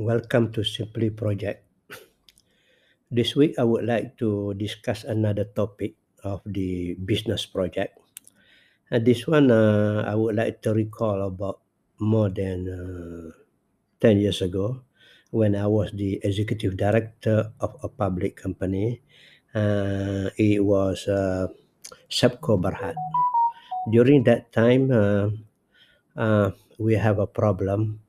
Welcome to Simply Project. This week, I would like to discuss another topic of the business project. And this one, uh, I would like to recall about more than uh, 10 years ago when I was the executive director of a public company. Uh, it was uh, Sepco Berhad. During that time, uh, uh, we have a problem,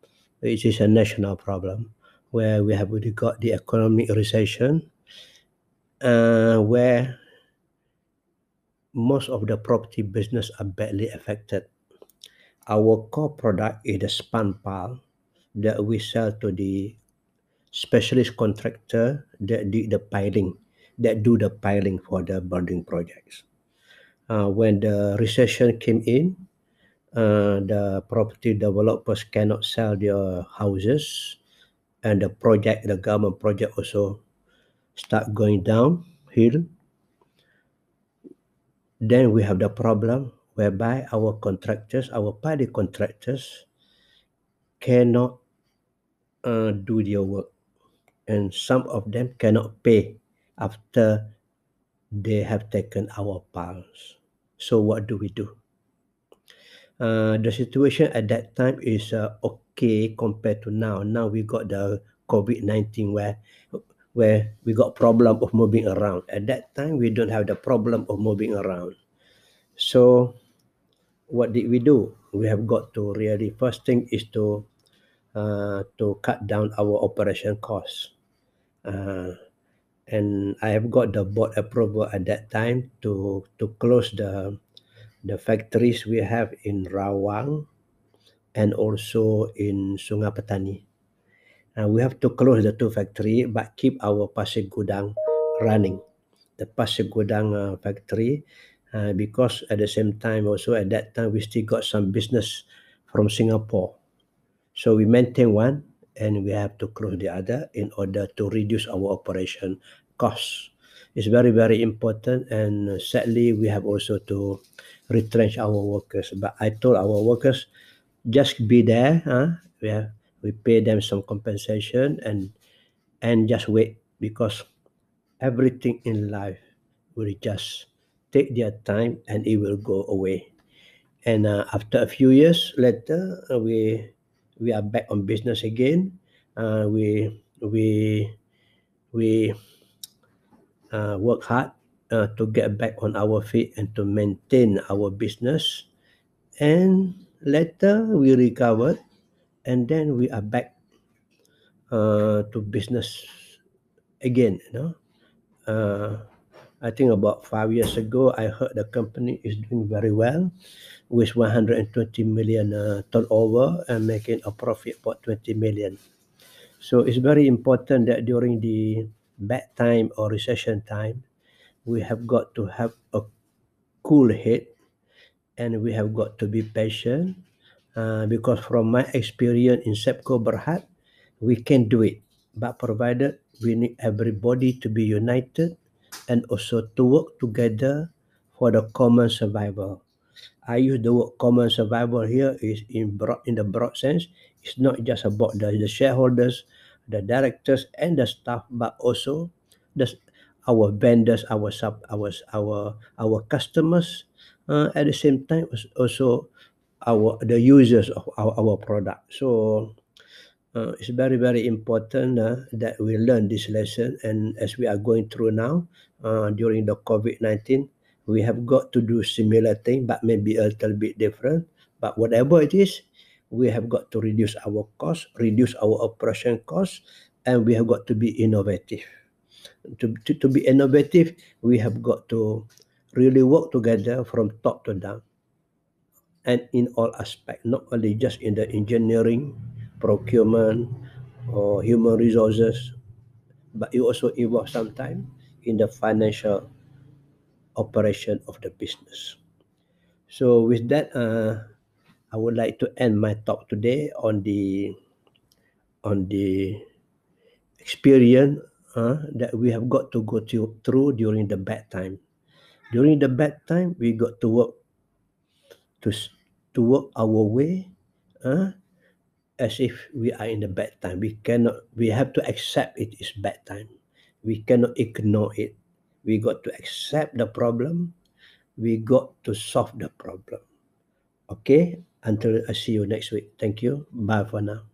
which is a national problem, where we have already got the economic recession, uh, where most of the property business are badly affected. Our core product is the span pile that we sell to the specialist contractor that did the piling, that do the piling for the building projects. Uh, when the recession came in, uh, the property developers cannot sell their houses, and the project, the government project also start going down downhill then we have the problem whereby our contractors, our party contractors, cannot uh, do their work, and some of them cannot pay after they have taken our piles. So what do we do? Uh, the situation at that time is uh, okay compared to now. Now we got the COVID nineteen where where we got problem of moving around. At that time, we don't have the problem of moving around. So, what did we do? We have got to really first thing is to uh, to cut down our operation costs. Uh, and I have got the board approval at that time to to close the the factories we have in Rawang and also in Sungai Petani. We have to close the two factory but keep our Pasir Gudang running. The Pasir Gudang uh, factory uh, because at the same time also at that time we still got some business from Singapore. So we maintain one and we have to close the other in order to reduce our operation costs. It's very, very important and sadly we have also to retrench our workers. But I told our workers, just be there. Huh? We have we pay them some compensation and and just wait because everything in life will just take their time and it will go away and uh, after a few years later uh, we we are back on business again uh, we we we uh, work hard uh, to get back on our feet and to maintain our business. And later we recovered and then we are back uh, to business again you know. Uh, i think about five years ago i heard the company is doing very well with 120 million uh, turnover and making a profit about 20 million. So it's very important that during the bad time or recession time we have got to have a cool head and we have got to be patient uh, because from my experience in Sepco Berhad, we can do it. But provided we need everybody to be united and also to work together for the common survival. I use the word common survival here is in broad in the broad sense. It's not just about the, the shareholders, the directors and the staff, but also the our vendors, our sub, our our our customers. Uh, at the same time, also our the users of our, our product. So uh, it's very very important uh, that we learn this lesson. And as we are going through now uh, during the COVID nineteen, we have got to do similar thing, but maybe a little bit different. But whatever it is, we have got to reduce our cost, reduce our operation cost, and we have got to be innovative. To, to, to be innovative, we have got to really work together from top to down and in all aspects, not only just in the engineering, procurement, or human resources, but it also involves sometimes in the financial operation of the business. So with that, uh, I would like to end my talk today on the on the experience uh, that we have got to go to, through during the bad time. During the bad time, we got to work to to work our way uh, as if we are in the bad time. We cannot. We have to accept it is bad time. We cannot ignore it. We got to accept the problem. We got to solve the problem. Okay, until I see you next week. Thank you. Bye for now.